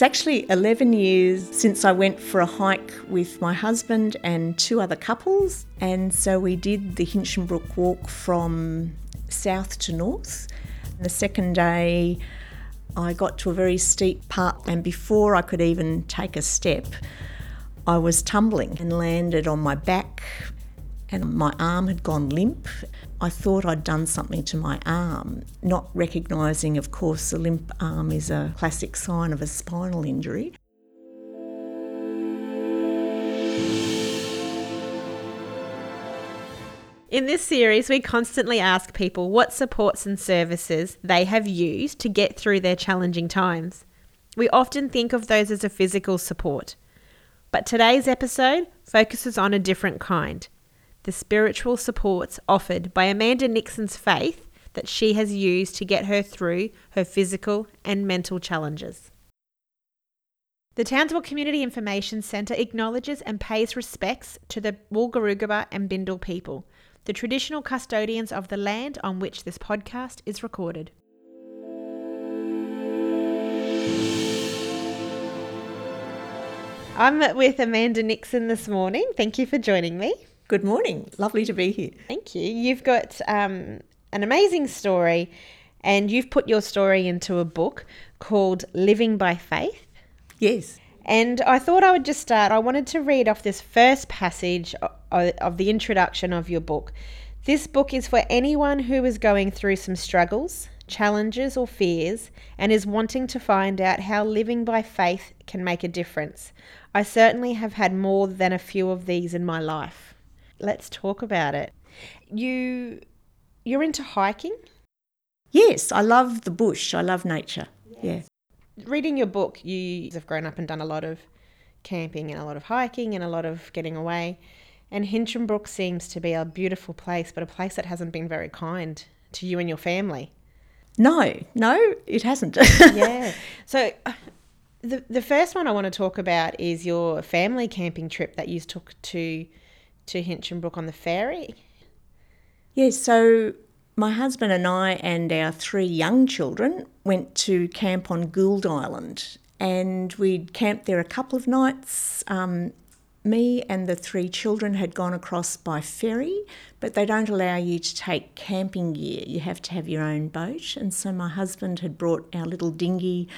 It's actually 11 years since I went for a hike with my husband and two other couples. And so we did the Hinchinbrook walk from south to north. The second day, I got to a very steep part, and before I could even take a step, I was tumbling and landed on my back, and my arm had gone limp. I thought I'd done something to my arm, not recognising, of course, a limp arm is a classic sign of a spinal injury. In this series, we constantly ask people what supports and services they have used to get through their challenging times. We often think of those as a physical support, but today's episode focuses on a different kind the spiritual supports offered by Amanda Nixon's faith that she has used to get her through her physical and mental challenges. The Townsville Community Information Centre acknowledges and pays respects to the Wulgurukaba and Bindal people the traditional custodians of the land on which this podcast is recorded. I'm with Amanda Nixon this morning. Thank you for joining me. Good morning. Lovely to be here. Thank you. You've got um, an amazing story, and you've put your story into a book called Living by Faith. Yes. And I thought I would just start. I wanted to read off this first passage of the introduction of your book. This book is for anyone who is going through some struggles, challenges, or fears and is wanting to find out how living by faith can make a difference. I certainly have had more than a few of these in my life. Let's talk about it. You you're into hiking? Yes, I love the bush. I love nature. Yes. Yeah reading your book, you have grown up and done a lot of camping and a lot of hiking and a lot of getting away. And Hinchinbrook seems to be a beautiful place, but a place that hasn't been very kind to you and your family. No, no, it hasn't. yeah. So uh, the the first one I want to talk about is your family camping trip that you took to to Hinchinbrook on the ferry. Yes, yeah, so my husband and I and our three young children went to camp on Goold Island and we'd camped there a couple of nights. Um, me and the three children had gone across by ferry, but they don't allow you to take camping gear. You have to have your own boat. And so my husband had brought our little dinghy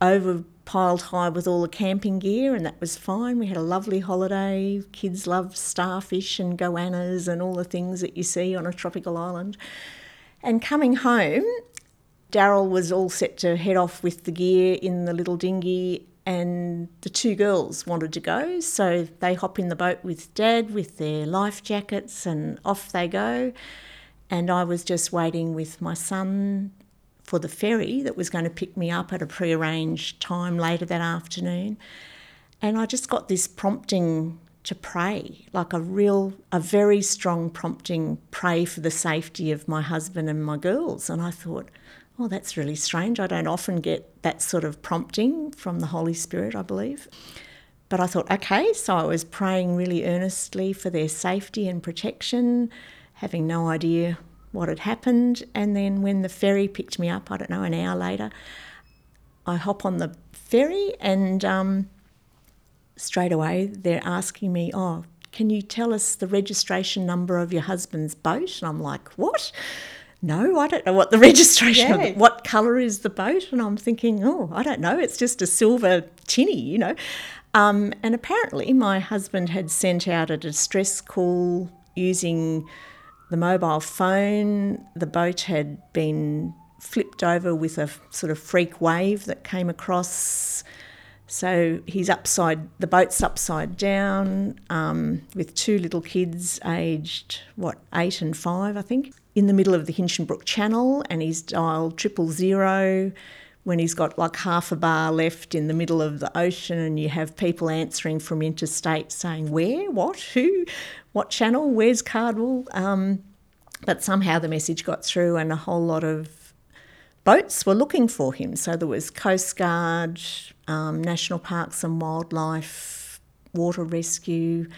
over piled high with all the camping gear, and that was fine. We had a lovely holiday. Kids love starfish and goannas and all the things that you see on a tropical island. And coming home, Daryl was all set to head off with the gear in the little dinghy, and the two girls wanted to go. So they hop in the boat with Dad with their life jackets, and off they go. And I was just waiting with my son for the ferry that was going to pick me up at a prearranged time later that afternoon. And I just got this prompting to pray, like a real, a very strong prompting, pray for the safety of my husband and my girls. And I thought, oh, that's really strange. I don't often get that sort of prompting from the Holy Spirit, I believe. But I thought, okay, so I was praying really earnestly for their safety and protection, having no idea what had happened. And then when the ferry picked me up, I don't know, an hour later, I hop on the ferry and um, straight away they're asking me, oh, can you tell us the registration number of your husband's boat? And I'm like, what? No, I don't know what the registration yeah. of what colour is the boat. And I'm thinking, oh, I don't know. It's just a silver tinny, you know. Um, and apparently, my husband had sent out a distress call using the mobile phone. The boat had been flipped over with a sort of freak wave that came across so he's upside, the boat's upside down um, with two little kids aged, what, eight and five, I think, in the middle of the Hinchinbrook Channel, and he's dialed triple zero when he's got like half a bar left in the middle of the ocean, and you have people answering from interstate saying, Where, what, who, what channel, where's Cardwell? Um, but somehow the message got through, and a whole lot of boats were looking for him. So there was Coast Guard, um, National Parks and Wildlife, Water Rescue,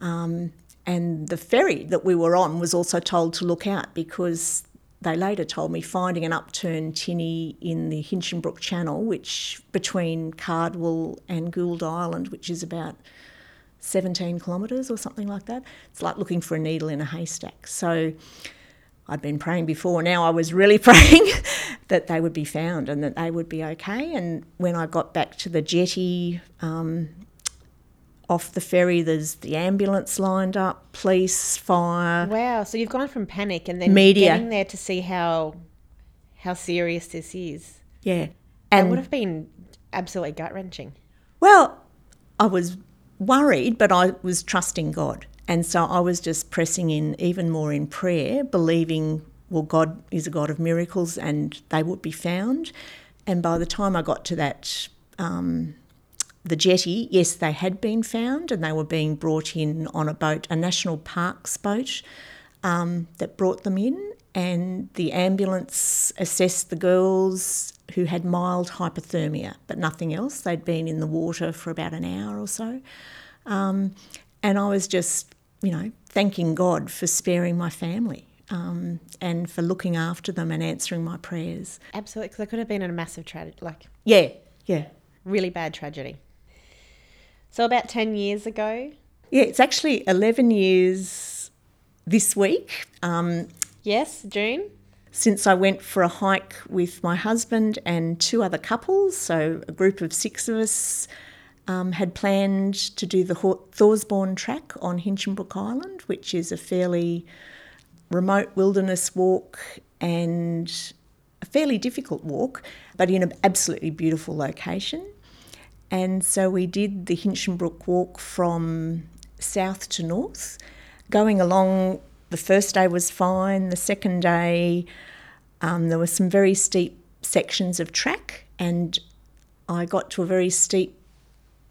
um, and the ferry that we were on was also told to look out because they later told me finding an upturned tinny in the Hinchinbrook Channel, which between Cardwell and Goold Island, which is about 17 kilometres or something like that. It's like looking for a needle in a haystack. So I'd been praying before. Now I was really praying that they would be found and that they would be okay. And when I got back to the jetty um, off the ferry, there's the ambulance lined up, police, fire. Wow. So you've gone from panic and then Media. getting there to see how how serious this is. Yeah. That would have been absolutely gut wrenching. Well, I was worried, but I was trusting God. And so I was just pressing in even more in prayer, believing, well, God is a God of miracles and they would be found. And by the time I got to that, um, the jetty, yes, they had been found and they were being brought in on a boat, a national parks boat um, that brought them in. And the ambulance assessed the girls who had mild hypothermia, but nothing else. They'd been in the water for about an hour or so. Um, and I was just, you know, thanking God for sparing my family um, and for looking after them and answering my prayers. Absolutely, because it could have been in a massive tragedy, like Yeah, yeah. really bad tragedy. So about ten years ago, Yeah, it's actually 11 years this week um, yes, June. since I went for a hike with my husband and two other couples. So, a group of six of us um, had planned to do the Thorsborne track on Hinchinbrook Island, which is a fairly remote wilderness walk and a fairly difficult walk, but in an absolutely beautiful location. And so we did the Hinchinbrook walk from south to north. Going along, the first day was fine. The second day, um, there were some very steep sections of track, and I got to a very steep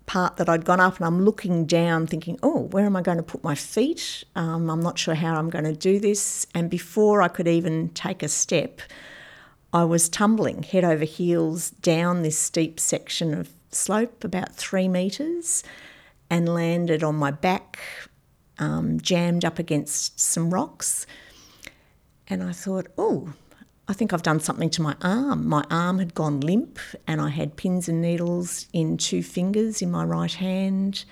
part that I'd gone up, and I'm looking down, thinking, "Oh, where am I going to put my feet? Um, I'm not sure how I'm going to do this." And before I could even take a step, I was tumbling head over heels down this steep section of slope, about three metres, and landed on my back, um, jammed up against some rocks. And I thought, oh, I think I've done something to my arm. My arm had gone limp, and I had pins and needles in two fingers in my right hand.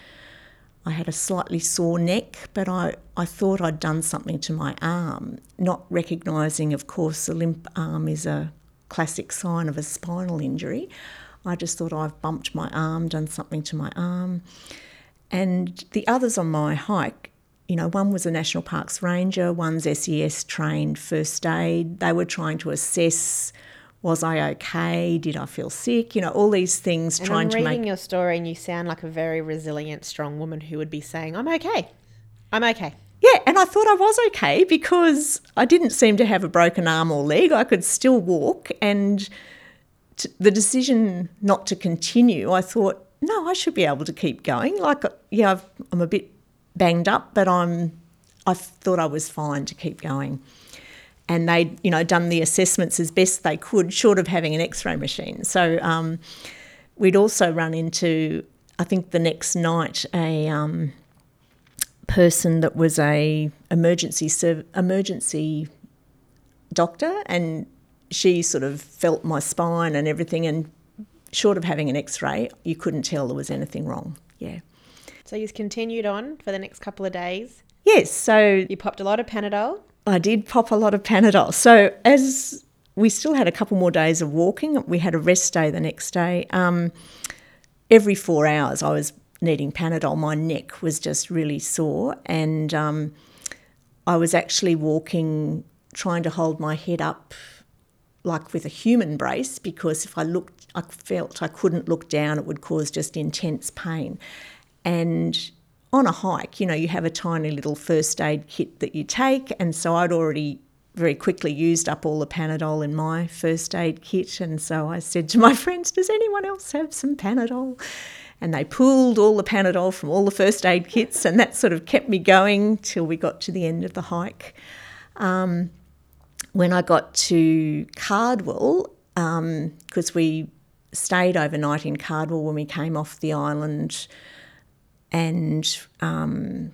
I had a slightly sore neck, but I, I thought I'd done something to my arm, not recognising, of course, a limp arm is a classic sign of a spinal injury. I just thought oh, I've bumped my arm, done something to my arm. And the others on my hike, you know, one was a National Parks Ranger, one's SES trained first aid. They were trying to assess was I okay? Did I feel sick? You know, all these things And trying I'm to reading your story, and you sound like a very resilient, strong woman who would be saying, "I'm okay. I'm okay." Yeah, and I thought I was okay because I didn't seem to have a broken arm or leg. I could still walk. And the decision not to continue, I thought, no, I should be able to keep going. Like, yeah, I've, I'm a bit banged up, but I'm. I thought I was fine to keep going. And they'd, you know, done the assessments as best they could, short of having an X-ray machine. So um, we'd also run into, I think, the next night a. Um, person that was a emergency serv- emergency doctor and she sort of felt my spine and everything and short of having an x-ray you couldn't tell there was anything wrong yeah So you continued on for the next couple of days. yes so You popped a lot of Panadol. I did pop a lot of Panadol. So as we still had a couple more days of walking, we had a rest day the next day. Um, every four hours, I was needing Panadol. My neck was just really sore, and um, I was actually walking, trying to hold my head up like with a human brace because if I looked, I felt I couldn't look down, it would cause just intense pain. And on a hike, you know, you have a tiny little first aid kit that you take, and so I'd already very quickly used up all the Panadol in my first aid kit, and so I said to my friends, "Does anyone else have some Panadol?" And they pulled all the Panadol from all the first aid kits, and that sort of kept me going till we got to the end of the hike. Um, when I got to Cardwell, because we stayed overnight in Cardwell when we came off the island, and um,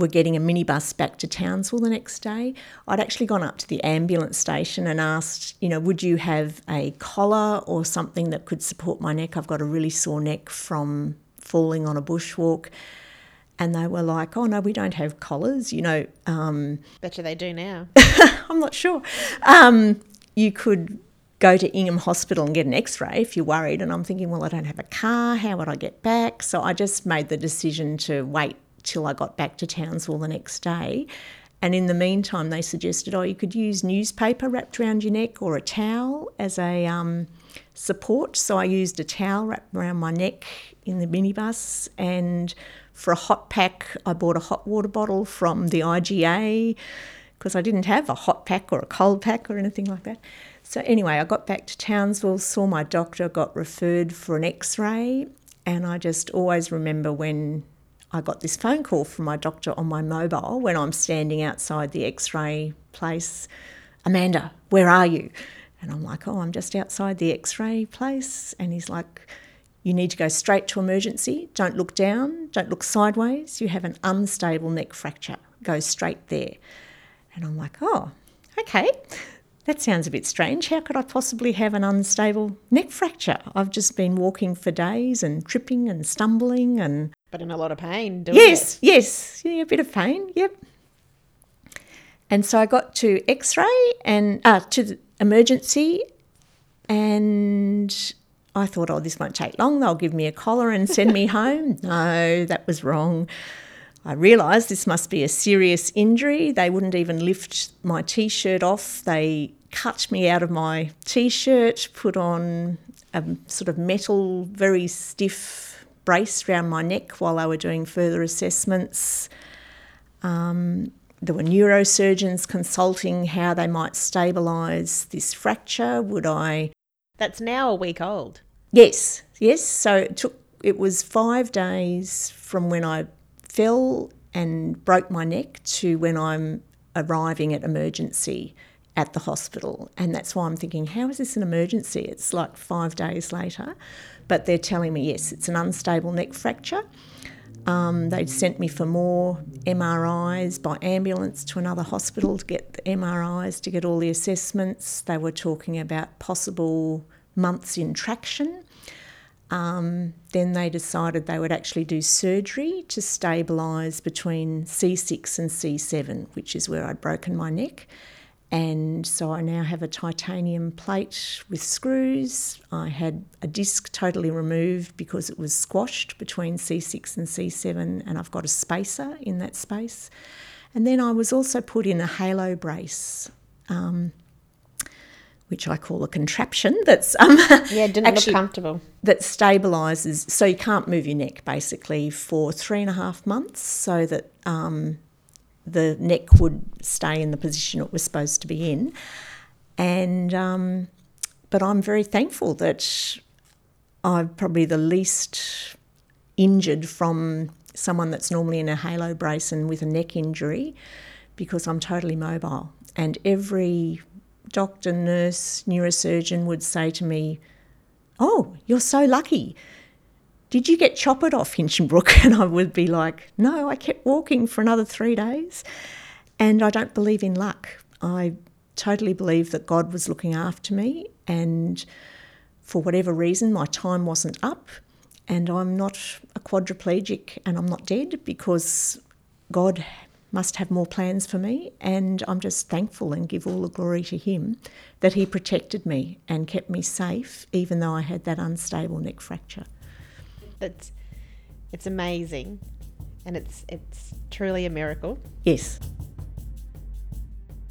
were getting a minibus back to Townsville the next day, I'd actually gone up to the ambulance station and asked, you know, would you have a collar or something that could support my neck? I've got a really sore neck from falling on a bushwalk. And they were like, oh, no, we don't have collars. You know, um, Bet you they do now. I'm not sure. Um, you could go to Ingham Hospital and get an x ray if you're worried. And I'm thinking, well, I don't have a car. How would I get back? So I just made the decision to wait till I got back to Townsville the next day. And in the meantime, they suggested, oh, you could use newspaper wrapped around your neck or a towel as a um, support. So I used a towel wrapped around my neck in the minibus. And for a hot pack, I bought a hot water bottle from the IGA because I didn't have a hot pack or a cold pack or anything like that. So anyway, I got back to Townsville, saw my doctor, got referred for an x ray. And I just always remember when I got this phone call from my doctor on my mobile when I'm standing outside the x ray place Amanda, where are you? And I'm like, oh, I'm just outside the x ray place. And he's like, you need to go straight to emergency. Don't look down, don't look sideways. You have an unstable neck fracture. Go straight there. And I'm like, oh, okay. That sounds a bit strange. How could I possibly have an unstable neck fracture? I've just been walking for days and tripping and stumbling and But in a lot of pain doing Yes, it. yes, yeah, a bit of pain. Yep. And so I got to X-ray and uh, to the emergency, and I thought, oh, this won't take long. They'll give me a collar and send me home. No, that was wrong. I realised this must be a serious injury. They wouldn't even lift my t-shirt off. They cut me out of my t-shirt, put on a sort of metal, very stiff brace around my neck while they were doing further assessments. Um, there were neurosurgeons consulting how they might stabilise this fracture. Would I? That's now a week old. Yes, yes. So it took. It was five days from when I fell and broke my neck to when I'm arriving at emergency at the hospital. And that's why I'm thinking, how is this an emergency? It's like five days later. But they're telling me, yes, it's an unstable neck fracture. Um, they'd sent me for more MRIs by ambulance to another hospital to get the MRIs, to get all the assessments. They were talking about possible months in traction. Um, then they decided they would actually do surgery to stabilise between C6 and C7, which is where I'd broken my neck. And so I now have a titanium plate with screws. I had a disc totally removed because it was squashed between C6 and C7, and I've got a spacer in that space. And then I was also put in a halo brace. Um, which I call a contraption that's um, Yeah, didn't actually- look comfortable. that stabilises, so you can't move your neck basically for three and a half months, so that um, the neck would stay in the position it was supposed to be in. And um, but I'm very thankful that I'm probably the least injured from someone that's normally in a halo brace and with a neck injury because I'm totally mobile. And every doctor, nurse, neurosurgeon would say to me, Oh, you're so lucky. Did you get choppered off Hinchinbrook? And I would be like, No, I kept walking for another three days. And I don't believe in luck. I totally believe that God was looking after me. And for whatever reason, my time wasn't up. And I'm not a quadriplegic and I'm not dead because God must have more plans for me. And I'm just thankful and give all the glory to Him that He protected me and kept me safe, even though I had that unstable neck fracture. It's it's amazing, and it's it's truly a miracle. Yes.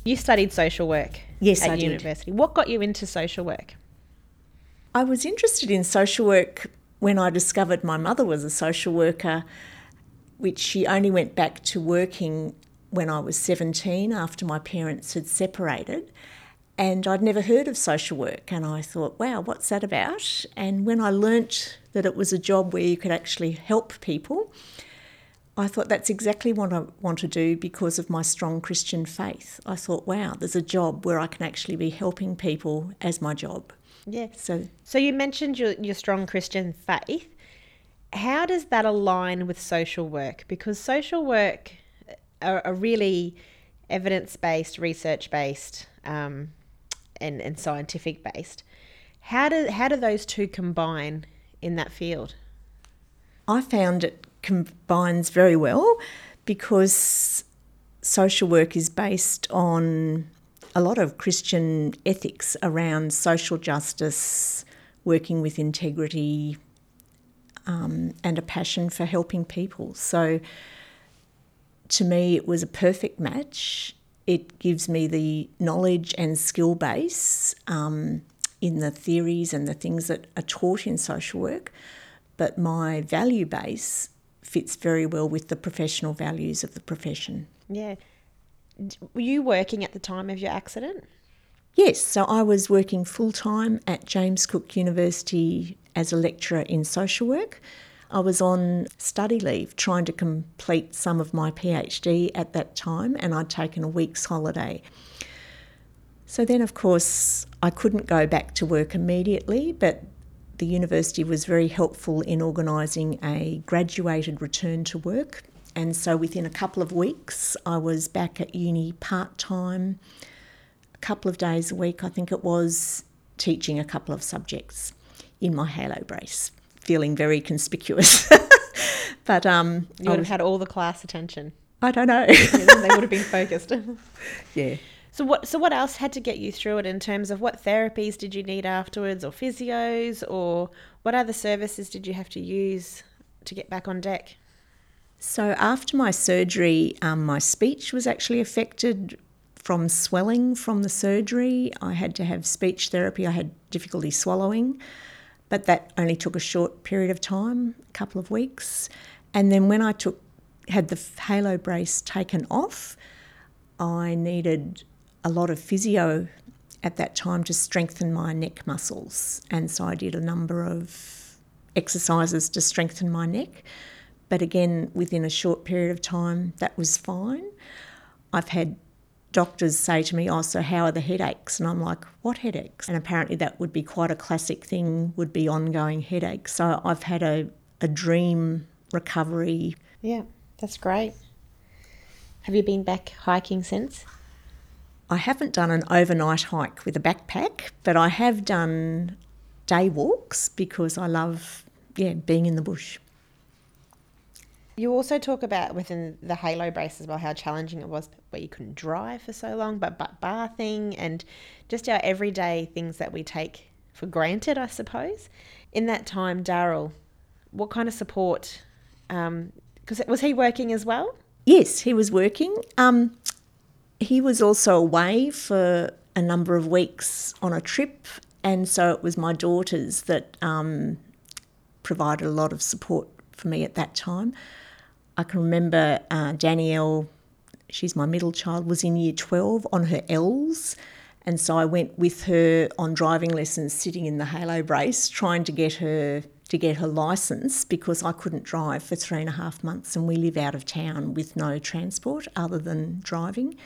You studied social work. Yes, at I did. university. What got you into social work? I was interested in social work when I discovered my mother was a social worker, which she only went back to working when I was 17 after my parents had separated. And I'd never heard of social work. And I thought, wow, what's that about? And when I learnt that it was a job where you could actually help people, I thought that's exactly what I want to do because of my strong Christian faith. I thought, wow, there's a job where I can actually be helping people as my job. Yes. So So you mentioned your your strong Christian faith. How does that align with social work? Because social work a, a really evidence based, research based, um, and, and scientific based. How do, how do those two combine in that field? I found it combines very well because social work is based on a lot of Christian ethics around social justice, working with integrity, um, and a passion for helping people. So to me, it was a perfect match. It gives me the knowledge and skill base um, in the theories and the things that are taught in social work, but my value base fits very well with the professional values of the profession. Yeah. Were you working at the time of your accident? Yes, so I was working full time at James Cook University as a lecturer in social work. I was on study leave trying to complete some of my PhD at that time, and I'd taken a week's holiday. So then, of course, I couldn't go back to work immediately, but the university was very helpful in organising a graduated return to work. And so within a couple of weeks, I was back at uni part time, a couple of days a week, I think it was, teaching a couple of subjects in my halo brace feeling very conspicuous. but um, you would have had all the class attention. I don't know. they would have been focused. yeah. So what? So what else had to get you through it in terms of what therapies did you need afterwards, or physios, or what other services did you have to use to get back on deck? So after my surgery, um, my speech was actually affected from swelling from the surgery. I had to have speech therapy. I had difficulty swallowing but that only took a short period of time, a couple of weeks. And then when I took had the halo brace taken off, I needed a lot of physio at that time to strengthen my neck muscles, and so I did a number of exercises to strengthen my neck. But again, within a short period of time, that was fine. I've had doctors say to me, "Oh, so how are the headaches?" And I'm like, "What headaches?" And apparently that would be quite a classic thing. Would be ongoing headaches. So I've had a a dream recovery. Yeah, that's great. Have you been back hiking since? I haven't done an overnight hike with a backpack, but I have done day walks because I love yeah being in the bush. You also talk about within the Halo brace as well how challenging it was where you couldn't drive for so long, but, but bathing and just our everyday things that we take for granted, I suppose. In that time, Daryl, what kind of support? Because um, was he working as well? Yes, he was working. Um, he was also away for a number of weeks on a trip, and so it was my daughters that um, provided a lot of support for me at that time. I can remember uh, Danielle, she's my middle child, was in year 12 on her L's. And so I went with her on driving lessons, sitting in the halo brace, trying to get her to get her license because I couldn't drive for three and a half months, and we live out of town with no transport other than driving.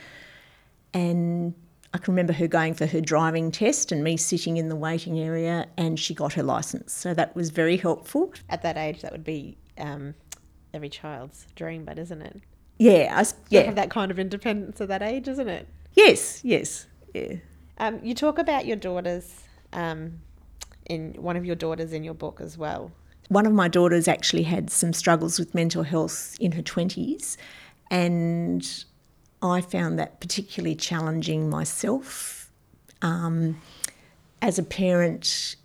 And I can remember her going for her driving test and me sitting in the waiting area, and she got her license. So that was very helpful. At that age, that would be um, every child's dream, but isn't it? Yeah, I, yeah. have that kind of independence at that age, isn't it? Yes, yes, yeah. Um, you talk about your daughters, um, in one of your daughters in your book as well. One of my daughters actually had some struggles with mental health in her twenties, and I found that particularly challenging myself. Um, as a parent,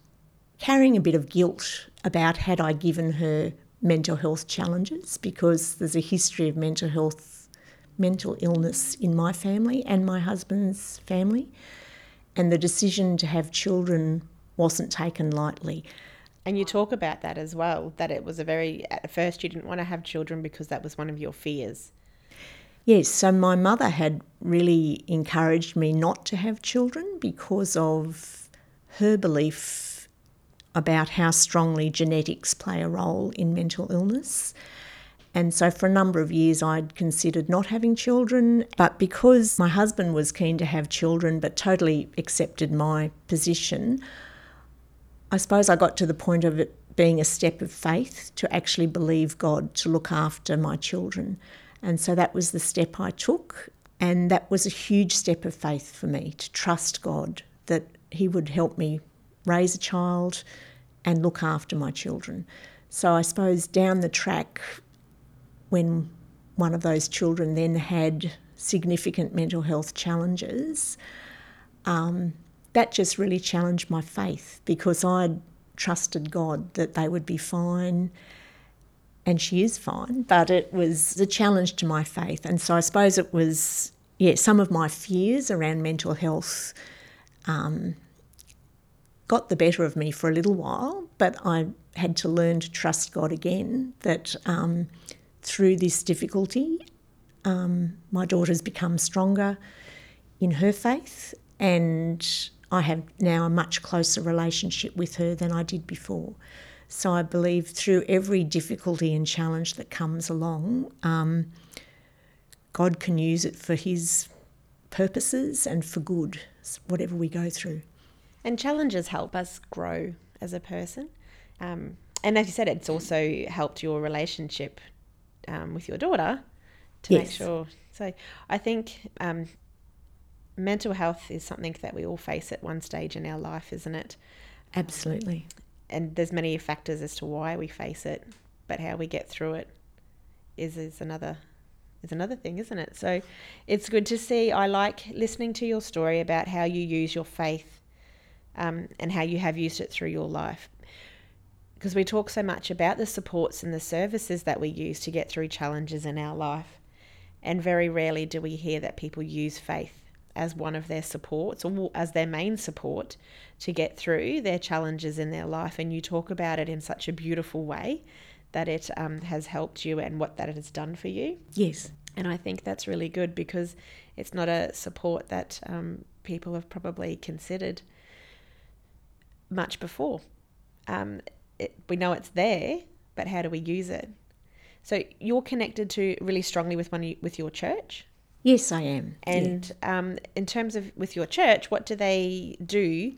carrying a bit of guilt about had I given her mental health challenges because there's a history of mental health, mental illness in my family and my husband's family. And the decision to have children wasn't taken lightly. And you talk about that as well, that it was a very, at first you didn't want to have children because that was one of your fears. Yes, so my mother had really encouraged me not to have children because of her belief about how strongly genetics play a role in mental illness. And so, for a number of years, I'd considered not having children. But because my husband was keen to have children but totally accepted my position, I suppose I got to the point of it being a step of faith to actually believe God to look after my children. And so that was the step I took. And that was a huge step of faith for me to trust God that He would help me raise a child and look after my children. So I suppose down the track, when one of those children then had significant mental health challenges, um, that just really challenged my faith because I'd trusted God that they would be fine. And she is fine, but it was a challenge to my faith. And so I suppose it was, yeah, some of my fears around mental health um, got the better of me for a little while, but I had to learn to trust God again that um, through this difficulty, um, my daughter's become stronger in her faith, and I have now a much closer relationship with her than I did before. So I believe through every difficulty and challenge that comes along, um, God can use it for His purposes and for good, whatever we go through. And challenges help us grow as a person. Um, and as you said, it's also helped your relationship um, with your daughter to Yes. make sure. So I think um, mental health is something that we all face at one stage in our life, isn't it? Absolutely. And there's many factors as to why we face it, but how we get through it is is another is another thing, isn't it? So it's good to see. I like listening to your story about how you use your faith um, and how you have used it through your life. Because we talk so much about the supports and the services that we use to get through challenges in our life. And very rarely do we hear that people use faith as one of their supports or as their main support to get through their challenges in their life. And you talk about it in such a beautiful way that it um, has helped you and what that it has done for you. Yes. And I think that's really good because it's not a support that um, people have probably considered much before. Um, it, we know it's there, but how do we use it? So you're connected to really strongly with one with your church, Yes, I am. Yeah. and um, in terms of with your church, what do they do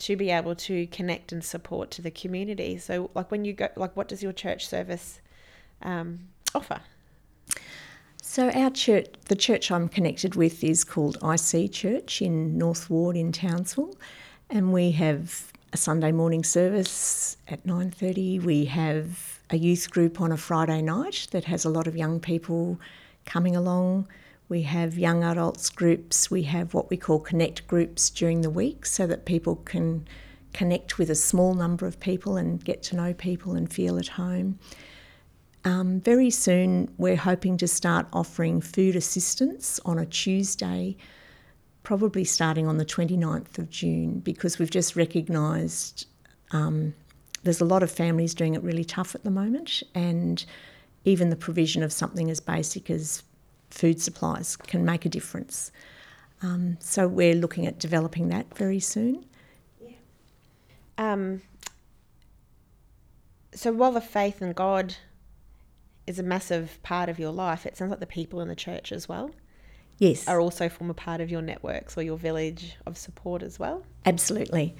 to be able to connect and support to the community? So, like when you go, like what does your church service um, offer? So our church, the church I'm connected with, is called IC Church in North Ward in Townsville, and we have a Sunday morning service at nine thirty. We have a youth group on a Friday night that has a lot of young people coming along. We have young adults groups. We have what we call connect groups during the week, so that people can connect with a small number of people and get to know people and feel at home. Um, very soon, we're hoping to start offering food assistance on a Tuesday, probably starting on the 29th of June, because we've just recognised um, there's a lot of families doing it really tough at the moment, and even the provision of something as basic as food supplies can make a difference. Um, so we're looking at developing that very soon. Um, so while the faith in God is a massive part of your life, it sounds like the people in the church as well Yes. are also form a part of your networks or your village of support as well. Absolutely.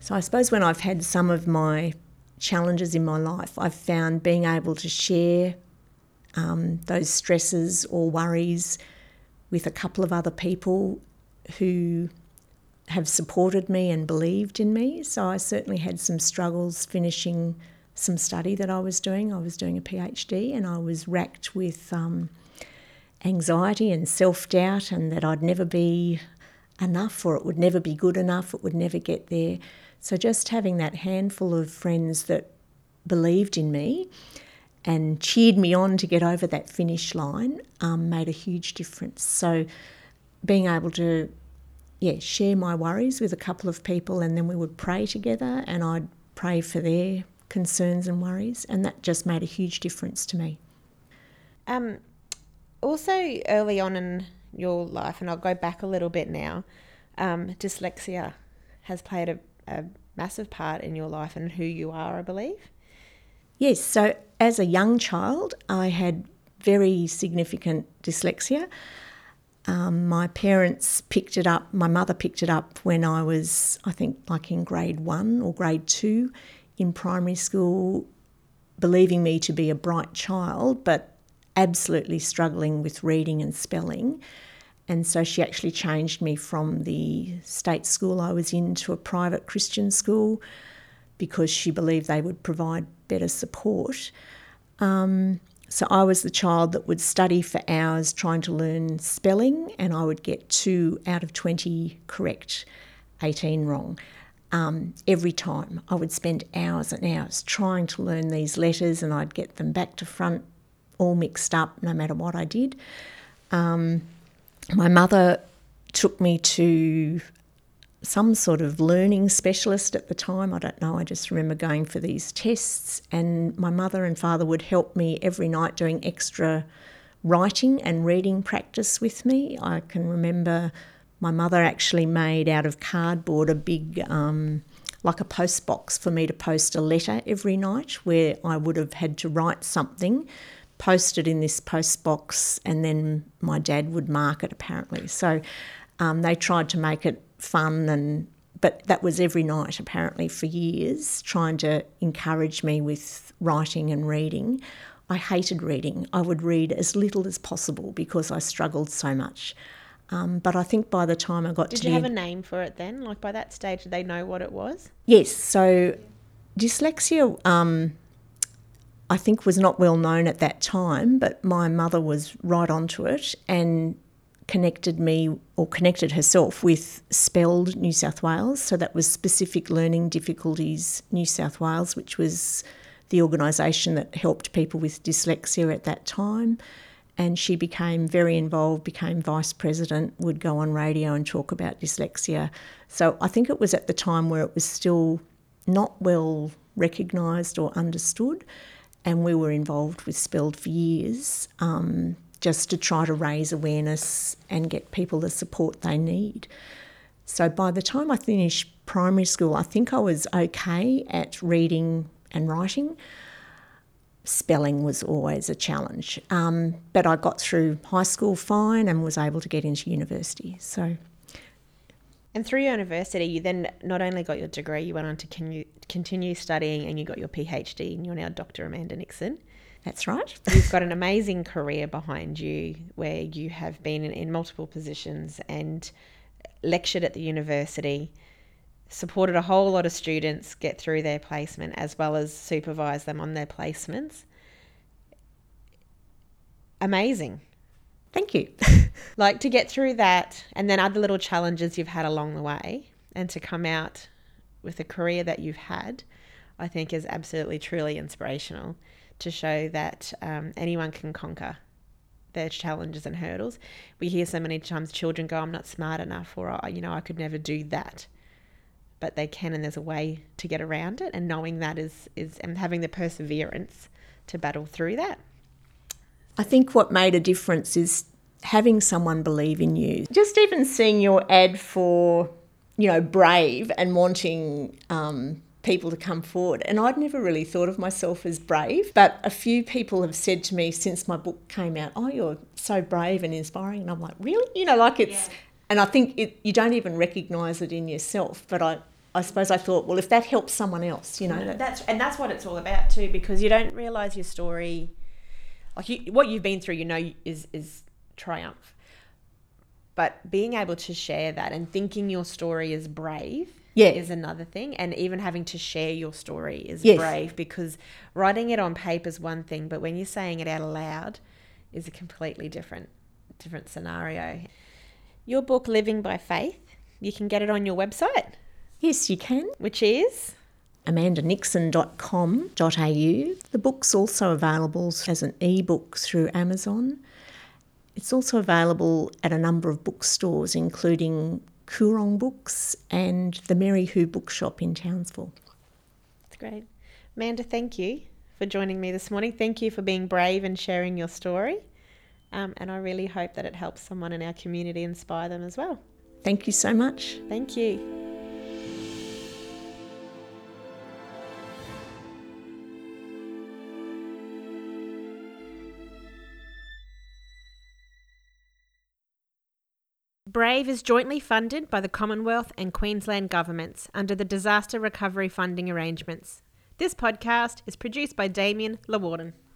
So I suppose when I've had some of my challenges in my life, I've found being able to share um, those stresses or worries with a couple of other people who have supported me and believed in me. So I certainly had some struggles finishing some study that I was doing. I was doing a PhD and I was racked with um, anxiety and self doubt, and that I'd never be enough or it would never be good enough, it would never get there. So just having that handful of friends that believed in me and cheered me on to get over that finish line um, made a huge difference. So being able to yeah, share my worries with a couple of people and then we would pray together and I'd pray for their concerns and worries and that just made a huge difference to me. Um, also, early on in your life, and I'll go back a little bit now, um, dyslexia has played a, a massive part in your life and who you are, I believe. Yes, so as a young child, I had very significant dyslexia. Um, my parents picked it up, my mother picked it up when I was, I think, like in grade one or grade two in primary school, believing me to be a bright child, but absolutely struggling with reading and spelling. And so she actually changed me from the state school I was in to a private Christian school because she believed they would provide better support. Um, so I was the child that would study for hours trying to learn spelling, and I would get two out of 20 correct, 18 wrong. Um, every time I would spend hours and hours trying to learn these letters, and I'd get them back to front all mixed up no matter what I did. Um, my mother took me to some sort of learning specialist at the time. I don't know. I just remember going for these tests, and my mother and father would help me every night doing extra writing and reading practice with me. I can remember my mother actually made out of cardboard a big, um, like a post box for me to post a letter every night where I would have had to write something posted in this post box, and then my dad would mark it apparently. So um, they tried to make it fun and but that was every night apparently for years trying to encourage me with writing and reading. I hated reading. I would read as little as possible because i struggled so much. Um, but i think by the time i got did to you the have a name for it then? Like by that stage did they know what it was? Yes. So dyslexia um, i think was not well known at that time but my mother was right onto it and connected me or connected herself with SPELD New South Wales. So that was Specific Learning Difficulties New South Wales, which was the organisation that helped people with dyslexia at that time. And she became very involved, became vice president, would go on radio and talk about dyslexia. So I think it was at the time where it was still not well recognised or understood. And we were involved with SPELD for years. Um, just to try to raise awareness and get people the support they need. So by the time I finished primary school, I think I was okay at reading and writing. Spelling was always a challenge, um, but I got through high school fine and was able to get into university. So, and through university, you then not only got your degree, you went on to continue, continue studying and you got your PhD, and you're now Dr. Amanda Nixon. That's right. You've got an amazing career behind you where you have been in, in, multiple positions and lectured at the university, supported a whole lot of students get through their placement as well as supervise them on their placements. Amazing. Thank you. like to get through that and then other little challenges you've had along the way and to come out with a career that you've had, I think is absolutely truly inspirational to show that um, anyone can conquer their challenges and hurdles. We hear so many times children go, I'm not smart enough, or, you know, I could never do that. But they can, and there's a way to get around it. And knowing that is, is and having the perseverance to battle through that. I think what made a difference is having someone believe in you. Just even seeing your ad for, you know, Brave and wanting um, people to come forward. And I'd never really thought of myself as brave, but a few people have said to me since my book came out, "Oh, you're so brave and inspiring." And I'm like, "Really?" You know, like it's yeah. and I think it, you don't even recognize it in yourself, but I I suppose I thought, well, if that helps someone else, you know, that, that's and that's what it's all about too, because you don't realize your story, like you, what you've been through, you know, is is triumph. But being able to share that and thinking your story is brave yeah. is another thing. And even having to share your story is yes. brave because writing it on paper is one thing, but when you're saying it out aloud is a completely different different scenario. Your book Living by Faith, you can get it on your website. Yes, you can. Which is amandanixon.com.au. The book's also available as an ebook through Amazon. It's also available at a number of bookstores, including Koorong Books and the Mary Who Bookshop in Townsville. That's great. Amanda, thank you for joining me this morning. Thank you for being brave and sharing your story. Um, and I really hope that it helps someone in our community inspire them as well. Thank you so much. Thank you. Brave is jointly funded by the Commonwealth and Queensland governments under the disaster recovery funding arrangements. This podcast is produced by Damien Lawarden.